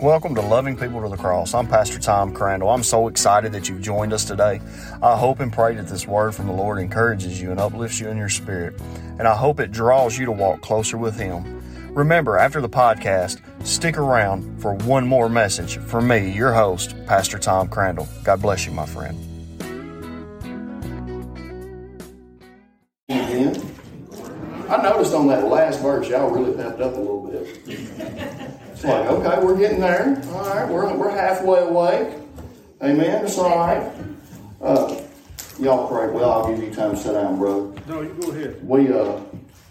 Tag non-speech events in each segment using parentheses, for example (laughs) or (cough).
Welcome to Loving People to the Cross. I'm Pastor Tom Crandall. I'm so excited that you've joined us today. I hope and pray that this word from the Lord encourages you and uplifts you in your spirit, and I hope it draws you to walk closer with Him. Remember, after the podcast, stick around for one more message from me, your host, Pastor Tom Crandall. God bless you, my friend. I noticed on that last verse, y'all really pepped up a little bit. It's like, okay, we're getting there. All right, we're, we're halfway awake. Amen. It's all right. Uh, y'all pray. Well, I'll give you time to sit down, bro. No, you go ahead. We uh,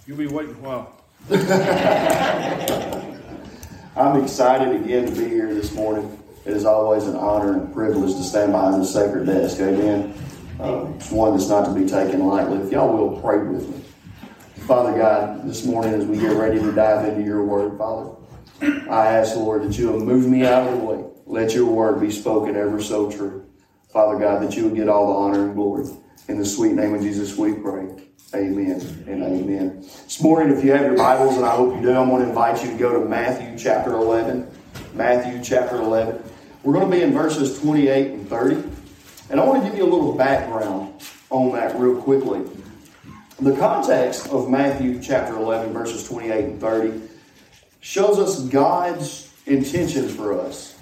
You'll be waiting a while. (laughs) I'm excited again to be here this morning. It is always an honor and privilege to stand behind this sacred desk. Amen. Uh, it's one that's not to be taken lightly. If y'all will pray with me. Father God, this morning as we get ready to dive into your word, Father, I ask, the Lord, that you will move me out of the way. Let your word be spoken ever so true. Father God, that you will get all the honor and glory. In the sweet name of Jesus we pray. Amen and amen. This morning, if you have your Bibles, and I hope you do, I'm going to invite you to go to Matthew chapter 11. Matthew chapter 11. We're going to be in verses 28 and 30. And I want to give you a little background on that real quickly. The context of Matthew chapter 11, verses 28 and 30, shows us God's intention for us.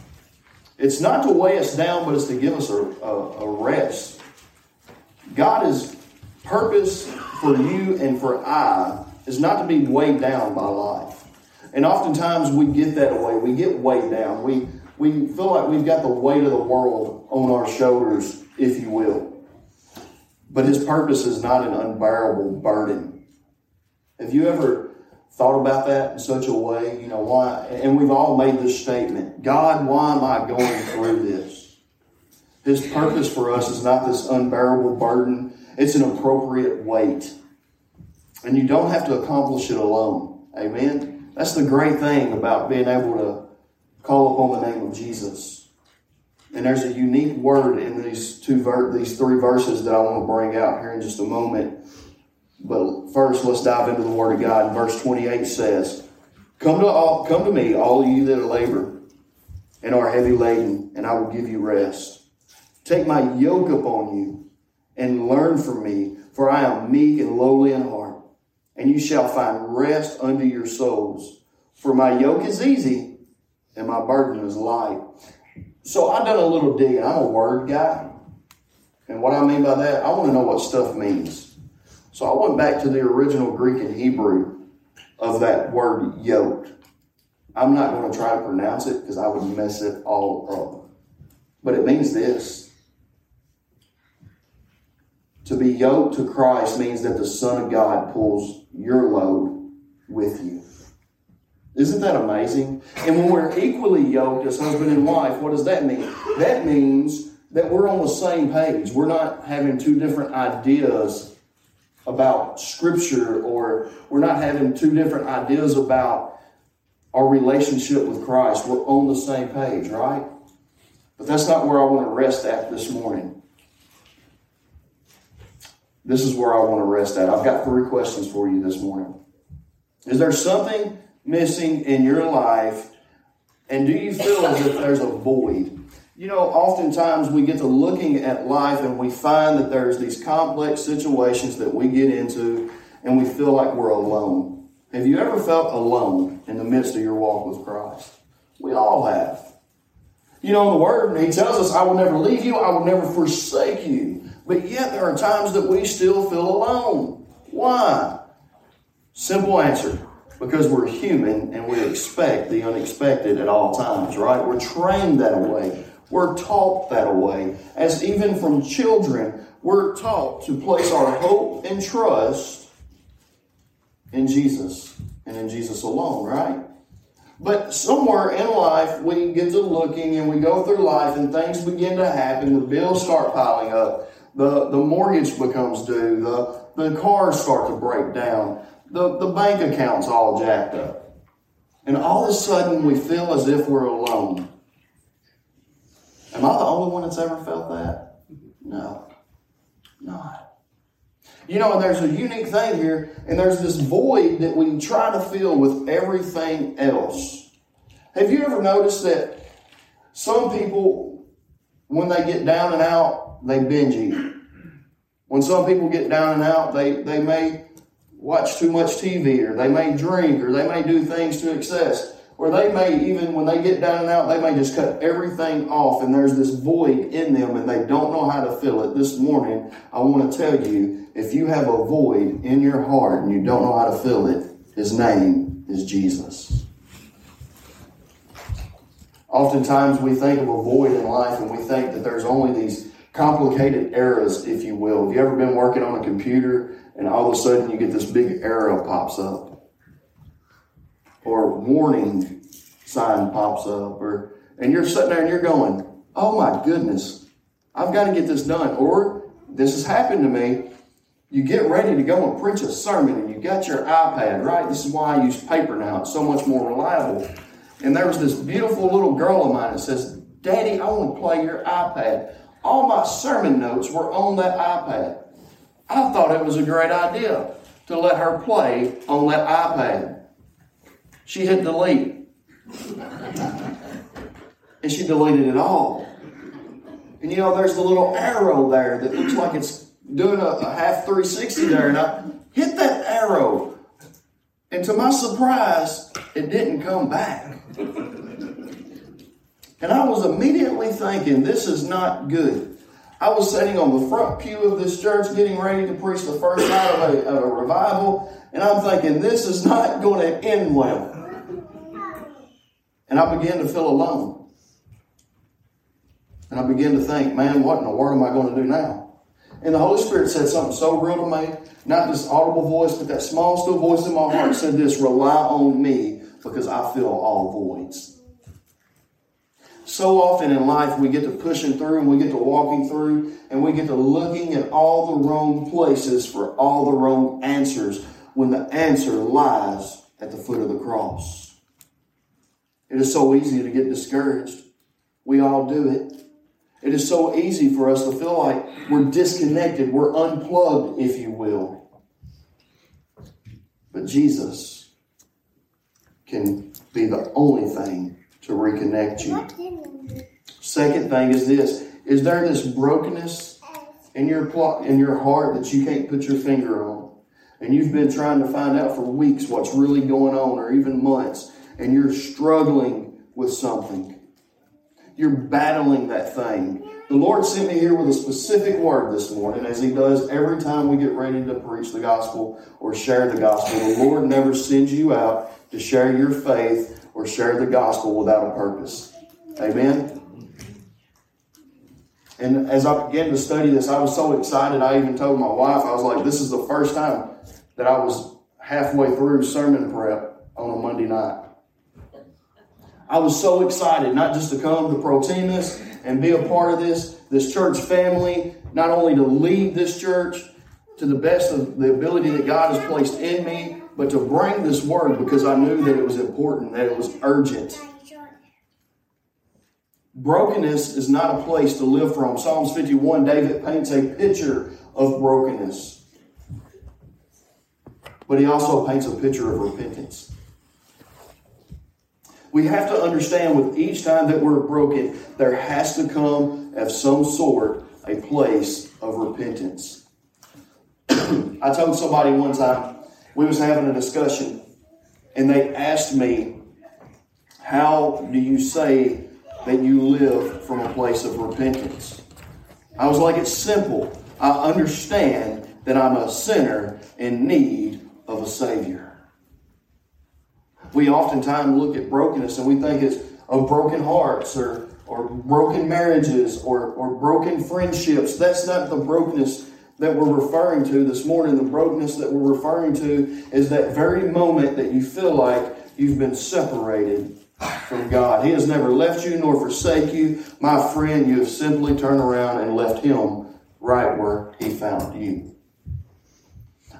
It's not to weigh us down, but it's to give us a, a, a rest. God is purpose for you and for I is not to be weighed down by life. And oftentimes we get that way. We get weighed down. We, we feel like we've got the weight of the world on our shoulders, if you will. But His purpose is not an unbearable burden. Have you ever thought about that in such a way? You know, why? And we've all made this statement God, why am I going through this? His purpose for us is not this unbearable burden it's an appropriate weight. And you don't have to accomplish it alone. Amen. That's the great thing about being able to call upon the name of Jesus. And there's a unique word in these two ver- these three verses that I want to bring out here in just a moment. But first, let's dive into the Word of God. Verse 28 says, "Come to all, come to me, all you that labor and are heavy laden, and I will give you rest. Take my yoke upon you and learn from me, for I am meek and lowly in heart, and you shall find rest unto your souls. For my yoke is easy and my burden is light. So I've done a little digging. I'm a word guy. And what I mean by that, I want to know what stuff means. So I went back to the original Greek and Hebrew of that word yoke. I'm not going to try to pronounce it because I would mess it all up. But it means this to be yoked to Christ means that the Son of God pulls your load with you. Isn't that amazing? And when we're equally yoked as husband and wife, what does that mean? That means that we're on the same page. We're not having two different ideas about Scripture, or we're not having two different ideas about our relationship with Christ. We're on the same page, right? But that's not where I want to rest at this morning. This is where I want to rest at. I've got three questions for you this morning. Is there something missing in your life? And do you feel as if there's a void? You know, oftentimes we get to looking at life and we find that there's these complex situations that we get into and we feel like we're alone. Have you ever felt alone in the midst of your walk with Christ? We all have. You know, the Word, He tells us, I will never leave you, I will never forsake you. But yet there are times that we still feel alone. Why? Simple answer. Because we're human and we expect the unexpected at all times, right? We're trained that way. We're taught that way. As even from children, we're taught to place our hope and trust in Jesus and in Jesus alone, right? But somewhere in life, we get to looking and we go through life and things begin to happen. The bills start piling up the, the mortgage becomes due, the, the cars start to break down, the, the bank account's all jacked up. And all of a sudden we feel as if we're alone. Am I the only one that's ever felt that? No, not. You know, and there's a unique thing here, and there's this void that we try to fill with everything else. Have you ever noticed that some people, when they get down and out, they binge eat? When some people get down and out, they, they may watch too much TV or they may drink or they may do things to excess. Or they may even, when they get down and out, they may just cut everything off and there's this void in them and they don't know how to fill it. This morning, I want to tell you if you have a void in your heart and you don't know how to fill it, his name is Jesus. Oftentimes we think of a void in life and we think that there's only these complicated errors, if you will. Have you ever been working on a computer and all of a sudden you get this big arrow pops up? Or warning sign pops up or and you're sitting there and you're going, "Oh my goodness, I've got to get this done." Or this has happened to me. You get ready to go and preach a sermon and you got your iPad, right? This is why I use paper now. It's so much more reliable. And there was this beautiful little girl of mine that says, Daddy, I want to play your iPad. All my sermon notes were on that iPad. I thought it was a great idea to let her play on that iPad. She hit delete. and she deleted it all. And you know, there's the little arrow there that looks like it's doing a, a half 360 there. And I hit that arrow. And to my surprise, it didn't come back. And I was immediately thinking, this is not good. I was sitting on the front pew of this church getting ready to preach the first night of a, of a revival, and I'm thinking, this is not going to end well. And I began to feel alone. And I began to think, man, what in the world am I going to do now? And the Holy Spirit said something so real to me, not this audible voice, but that small, still voice in my heart said this rely on me because I fill all voids. So often in life, we get to pushing through and we get to walking through and we get to looking at all the wrong places for all the wrong answers when the answer lies at the foot of the cross. It is so easy to get discouraged. We all do it. It is so easy for us to feel like we're disconnected, we're unplugged, if you will. But Jesus can be the only thing to reconnect you. Second thing is this is there this brokenness in your plot in your heart that you can't put your finger on? And you've been trying to find out for weeks what's really going on, or even months and you're struggling with something. You're battling that thing. The Lord sent me here with a specific word this morning, as He does every time we get ready to preach the gospel or share the gospel. The Lord never sends you out to share your faith or share the gospel without a purpose. Amen? And as I began to study this, I was so excited. I even told my wife, I was like, this is the first time that I was halfway through sermon prep on a Monday night. I was so excited not just to come to Protemus and be a part of this, this church family, not only to lead this church to the best of the ability that God has placed in me, but to bring this word because I knew that it was important, that it was urgent. Brokenness is not a place to live from. Psalms 51, David paints a picture of brokenness. But he also paints a picture of repentance. We have to understand with each time that we're broken, there has to come of some sort a place of repentance. (clears throat) I told somebody one time, we was having a discussion, and they asked me, how do you say that you live from a place of repentance? I was like, it's simple. I understand that I'm a sinner in need of a Savior we oftentimes look at brokenness and we think it's of broken hearts or, or broken marriages or, or broken friendships. That's not the brokenness that we're referring to this morning. The brokenness that we're referring to is that very moment that you feel like you've been separated from God. He has never left you nor forsake you. My friend, you have simply turned around and left him right where he found you.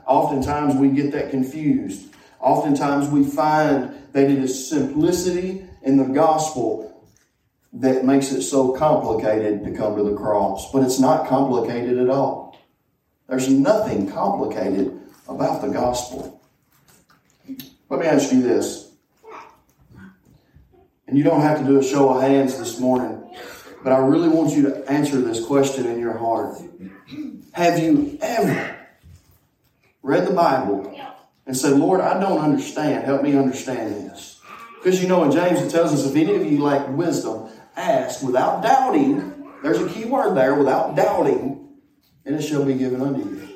Oftentimes we get that confused. Oftentimes we find that it is simplicity in the gospel that makes it so complicated to come to the cross. But it's not complicated at all. There's nothing complicated about the gospel. Let me ask you this. And you don't have to do a show of hands this morning, but I really want you to answer this question in your heart. Have you ever read the Bible and said, Lord, I don't understand. Help me understand this. Because you know in James it tells us if any of you lack wisdom, ask without doubting. There's a key word there, without doubting, and it shall be given unto you.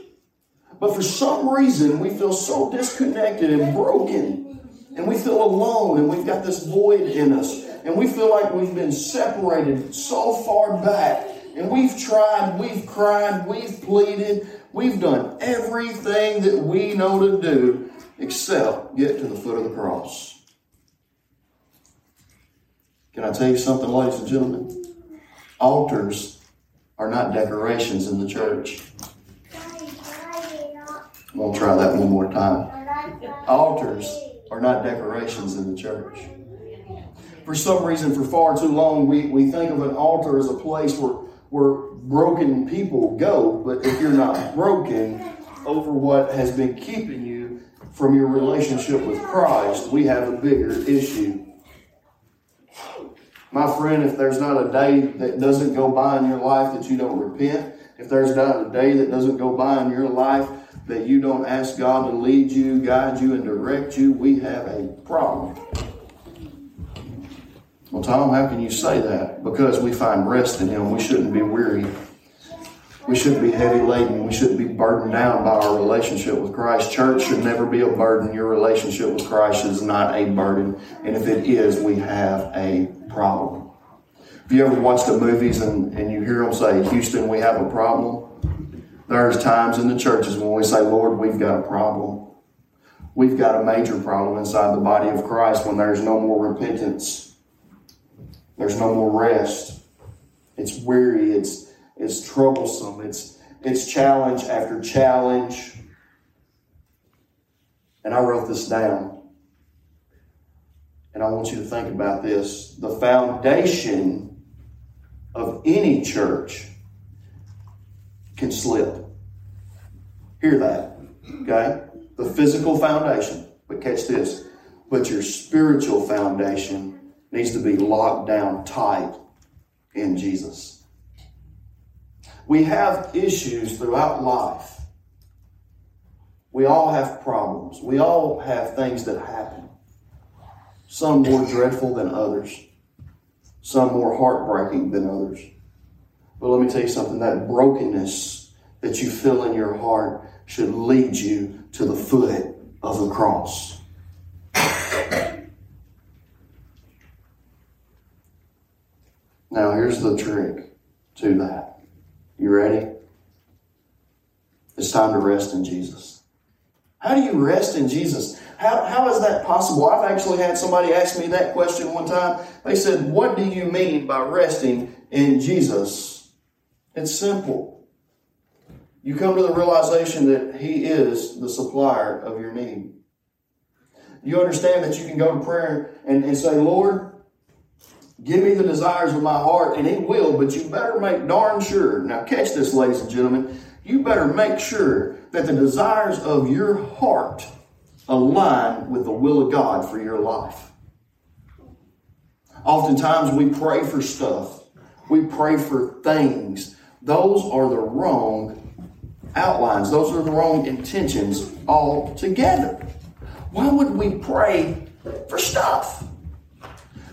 But for some reason, we feel so disconnected and broken, and we feel alone, and we've got this void in us, and we feel like we've been separated so far back. And we've tried, we've cried, we've pleaded, we've done everything that we know to do except get to the foot of the cross. Can I tell you something, ladies and gentlemen? Altars are not decorations in the church. I'm going to try that one more time. Altars are not decorations in the church. For some reason, for far too long, we, we think of an altar as a place where, where broken people go. But if you're not broken over what has been keeping you from your relationship with Christ, we have a bigger issue. My friend, if there's not a day that doesn't go by in your life that you don't repent, if there's not a day that doesn't go by in your life that you don't ask God to lead you, guide you, and direct you, we have a problem. Well, Tom, how can you say that? Because we find rest in Him. We shouldn't be weary. We shouldn't be heavy laden. We shouldn't be burdened down by our relationship with Christ. Church should never be a burden. Your relationship with Christ is not a burden. And if it is, we have a problem. Have you ever watched the movies and, and you hear them say, Houston, we have a problem? There's times in the churches when we say, Lord, we've got a problem. We've got a major problem inside the body of Christ when there's no more repentance. There's no more rest. It's weary. It's, it's troublesome. It's, it's challenge after challenge. And I wrote this down. And I want you to think about this. The foundation of any church can slip. Hear that. Okay? The physical foundation. But catch this. But your spiritual foundation needs to be locked down tight in Jesus. We have issues throughout life. We all have problems. We all have things that happen. Some more dreadful than others. Some more heartbreaking than others. But let me tell you something that brokenness that you feel in your heart should lead you to the foot of the cross. Now, here's the trick to that. You ready? It's time to rest in Jesus. How do you rest in Jesus? How, how is that possible? I've actually had somebody ask me that question one time. They said, What do you mean by resting in Jesus? It's simple. You come to the realization that He is the supplier of your need. You understand that you can go to prayer and, and say, Lord, give me the desires of my heart, and He will, but you better make darn sure. Now, catch this, ladies and gentlemen. You better make sure that the desires of your heart align with the will of God for your life. Oftentimes we pray for stuff, we pray for things. Those are the wrong outlines, those are the wrong intentions altogether. Why would we pray for stuff?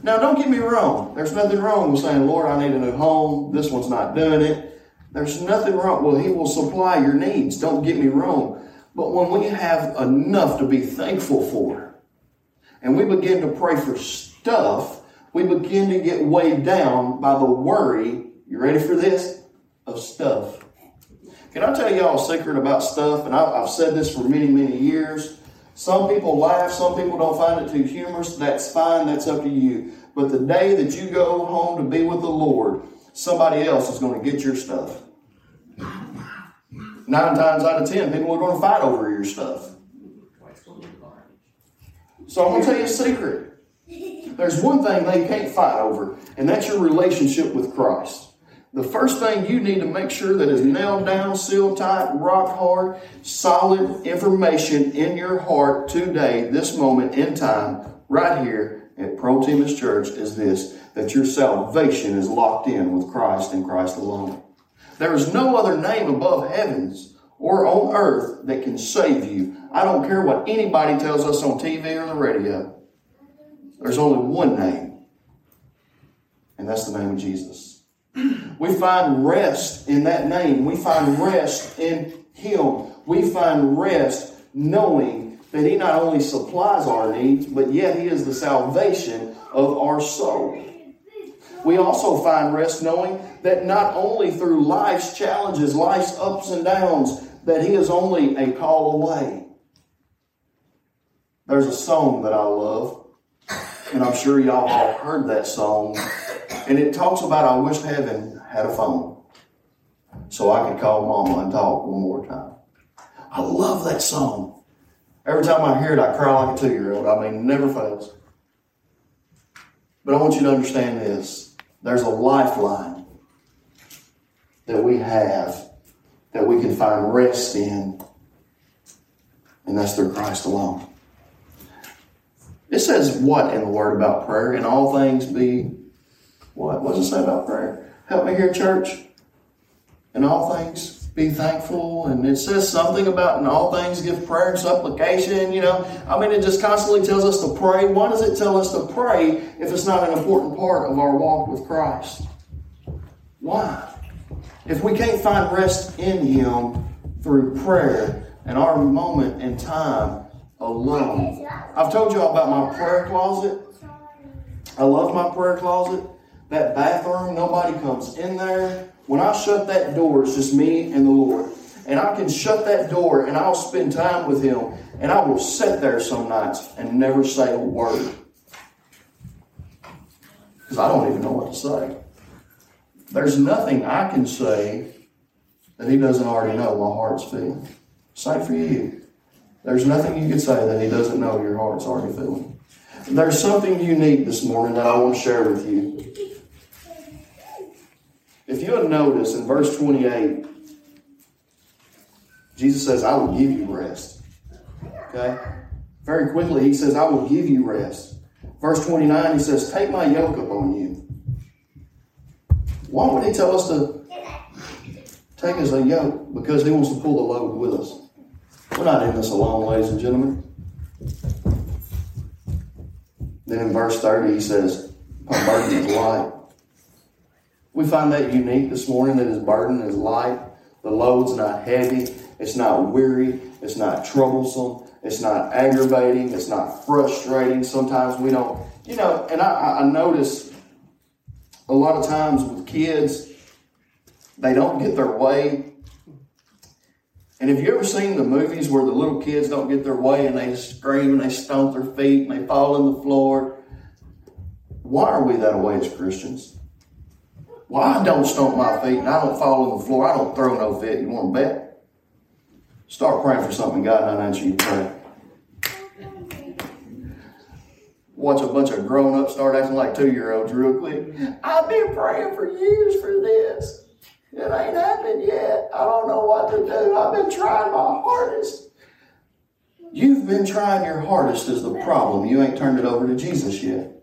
Now, don't get me wrong. There's nothing wrong with saying, Lord, I need a new home. This one's not doing it. There's nothing wrong. Well, He will supply your needs. Don't get me wrong. But when we have enough to be thankful for, and we begin to pray for stuff, we begin to get weighed down by the worry. You ready for this? Of stuff. Can I tell y'all a secret about stuff? And I've said this for many, many years. Some people laugh, some people don't find it too humorous. That's fine, that's up to you. But the day that you go home to be with the Lord, somebody else is going to get your stuff. Nine times out of ten, people are going to fight over your stuff. So I'm going to tell you a secret. There's one thing they can't fight over, and that's your relationship with Christ. The first thing you need to make sure that is nailed down, sealed tight, rock hard, solid information in your heart today, this moment in time, right here, at Pro Church is this that your salvation is locked in with Christ and Christ alone. There is no other name above heavens or on earth that can save you. I don't care what anybody tells us on TV or the radio. There's only one name, and that's the name of Jesus. We find rest in that name. We find rest in Him. We find rest knowing that He not only supplies our needs, but yet He is the salvation of our soul. We also find rest knowing that not only through life's challenges, life's ups and downs, that He is only a call away. There's a song that I love, and I'm sure y'all all heard that song, and it talks about I wish heaven had a phone so I could call mama and talk one more time. I love that song. Every time I hear it, I cry like a two year old. I mean, never fails. But I want you to understand this there's a lifeline that we have that we can find rest in, and that's through Christ alone. It says what in the Word about prayer? In all things be what? What does it say about prayer? Help me here, church. In all things be thankful. And it says something about in all things give prayer and supplication. You know, I mean, it just constantly tells us to pray. Why does it tell us to pray if it's not an important part of our walk with Christ? Why? If we can't find rest in Him through prayer and our moment in time alone. I've told you all about my prayer closet. I love my prayer closet. That bathroom, nobody comes in there. When I shut that door, it's just me and the Lord. And I can shut that door and I'll spend time with Him. And I will sit there some nights and never say a word. Because I don't even know what to say. There's nothing I can say that He doesn't already know my heart's feeling. Same for you. There's nothing you can say that He doesn't know your heart's already feeling. There's something unique this morning that I want to share with you. If you have noticed in verse 28, Jesus says, I will give you rest. Okay? Very quickly, he says, I will give you rest. Verse 29, he says, Take my yoke upon you. Why would he tell us to take us a yoke? Because he wants to pull the load with us. We're not in this alone, ladies and gentlemen. Then in verse 30, he says, My burden is light. We find that unique this morning that his burden is light. The load's not heavy. It's not weary. It's not troublesome. It's not aggravating. It's not frustrating. Sometimes we don't, you know, and I, I notice a lot of times with kids, they don't get their way. And have you ever seen the movies where the little kids don't get their way and they scream and they stomp their feet and they fall on the floor? Why are we that way as Christians? Well, I don't stomp my feet and I don't fall on the floor. I don't throw no fit. You want to bet? Start praying for something God not answer you pray. Watch a bunch of grown ups start acting like two year olds real quick. I've been praying for years for this. It ain't happened yet. I don't know what to do. I've been trying my hardest. You've been trying your hardest is the problem. You ain't turned it over to Jesus yet.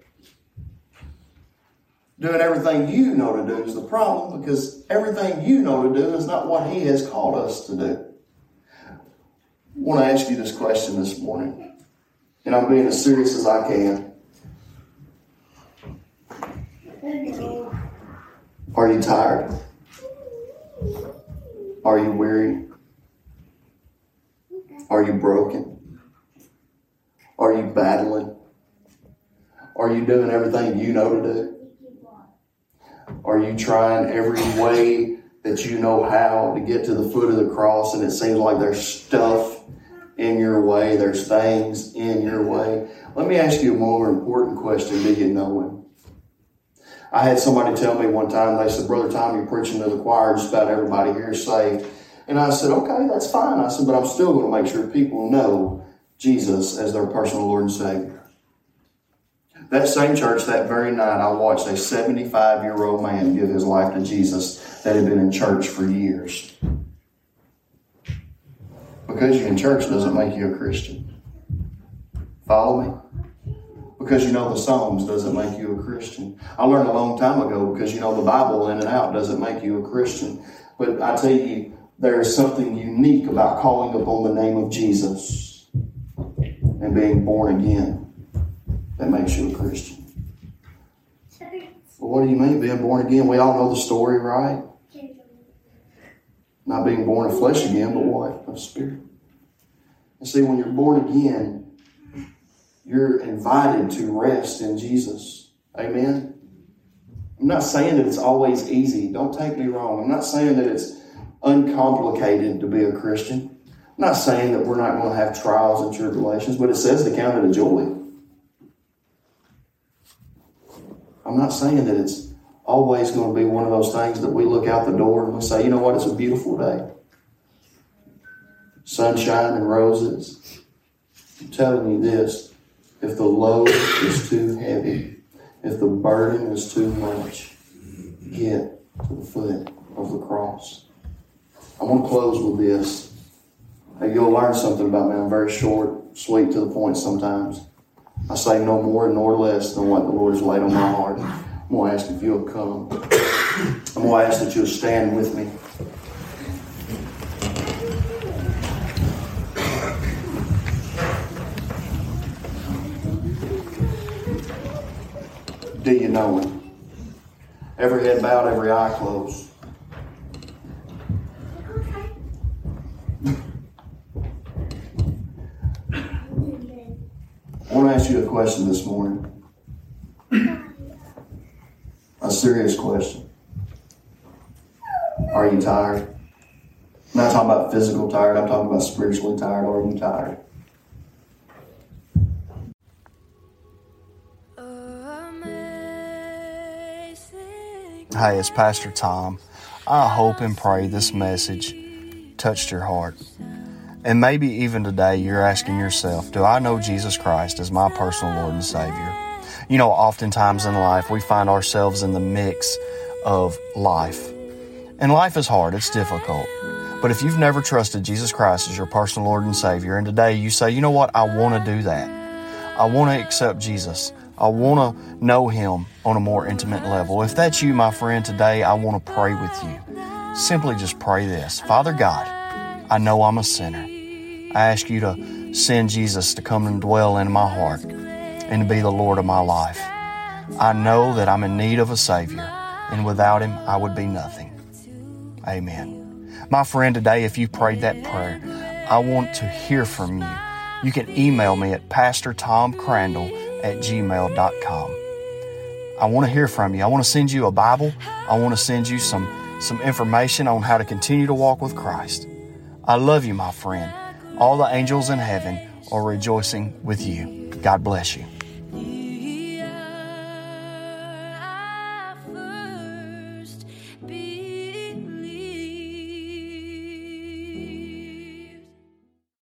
Doing everything you know to do is the problem because everything you know to do is not what He has called us to do. I want to ask you this question this morning, and I'm being as serious as I can. Are you tired? Are you weary? Are you broken? Are you battling? Are you doing everything you know to do? Are you trying every way that you know how to get to the foot of the cross and it seems like there's stuff in your way, there's things in your way? Let me ask you a more important question. Do you know Him? I had somebody tell me one time, they said, Brother Tom, you're preaching to the choir, just about everybody here is saved. And I said, okay, that's fine. I said, but I'm still going to make sure people know Jesus as their personal Lord and Savior. That same church, that very night, I watched a 75 year old man give his life to Jesus that had been in church for years. Because you're in church doesn't make you a Christian. Follow me? because you know the Psalms doesn't make you a Christian. I learned a long time ago because you know the Bible in and out doesn't make you a Christian. But I tell you, there is something unique about calling upon the name of Jesus and being born again that makes you a Christian. Well, what do you mean being born again? We all know the story, right? Not being born of flesh again, but what? Of spirit. And see, when you're born again, you're invited to rest in Jesus. Amen. I'm not saying that it's always easy. Don't take me wrong. I'm not saying that it's uncomplicated to be a Christian. I'm not saying that we're not going to have trials and tribulations, but it says to count it a joy. I'm not saying that it's always going to be one of those things that we look out the door and we say, you know what, it's a beautiful day. Sunshine and roses. I'm telling you this if the load is too heavy, if the burden is too much, get to the foot of the cross. I want to close with this. You'll learn something about me. I'm very short, sweet to the point sometimes. I say no more nor less than what the Lord has laid on my heart. I'm going to ask if you'll come. I'm going to ask that you'll stand with me. Do you know him? Every head bowed, every eye closed. Want to ask you a question this morning. A serious question. Are you tired? I'm not talking about physical tired, I'm talking about spiritually tired. Are you tired? Hey, it's Pastor Tom. I hope and pray this message touched your heart. And maybe even today you're asking yourself, Do I know Jesus Christ as my personal Lord and Savior? You know, oftentimes in life we find ourselves in the mix of life. And life is hard, it's difficult. But if you've never trusted Jesus Christ as your personal Lord and Savior, and today you say, You know what, I want to do that. I want to accept Jesus. I want to know Him on a more intimate level. If that's you, my friend, today I want to pray with you. Simply just pray this Father God, I know I'm a sinner. I ask you to send Jesus to come and dwell in my heart and to be the Lord of my life. I know that I'm in need of a Savior, and without Him, I would be nothing. Amen. My friend, today, if you prayed that prayer, I want to hear from you. You can email me at pastortomcrandall at gmail.com. I want to hear from you. I want to send you a Bible. I want to send you some, some information on how to continue to walk with Christ. I love you, my friend. All the angels in heaven are rejoicing with you. God bless you.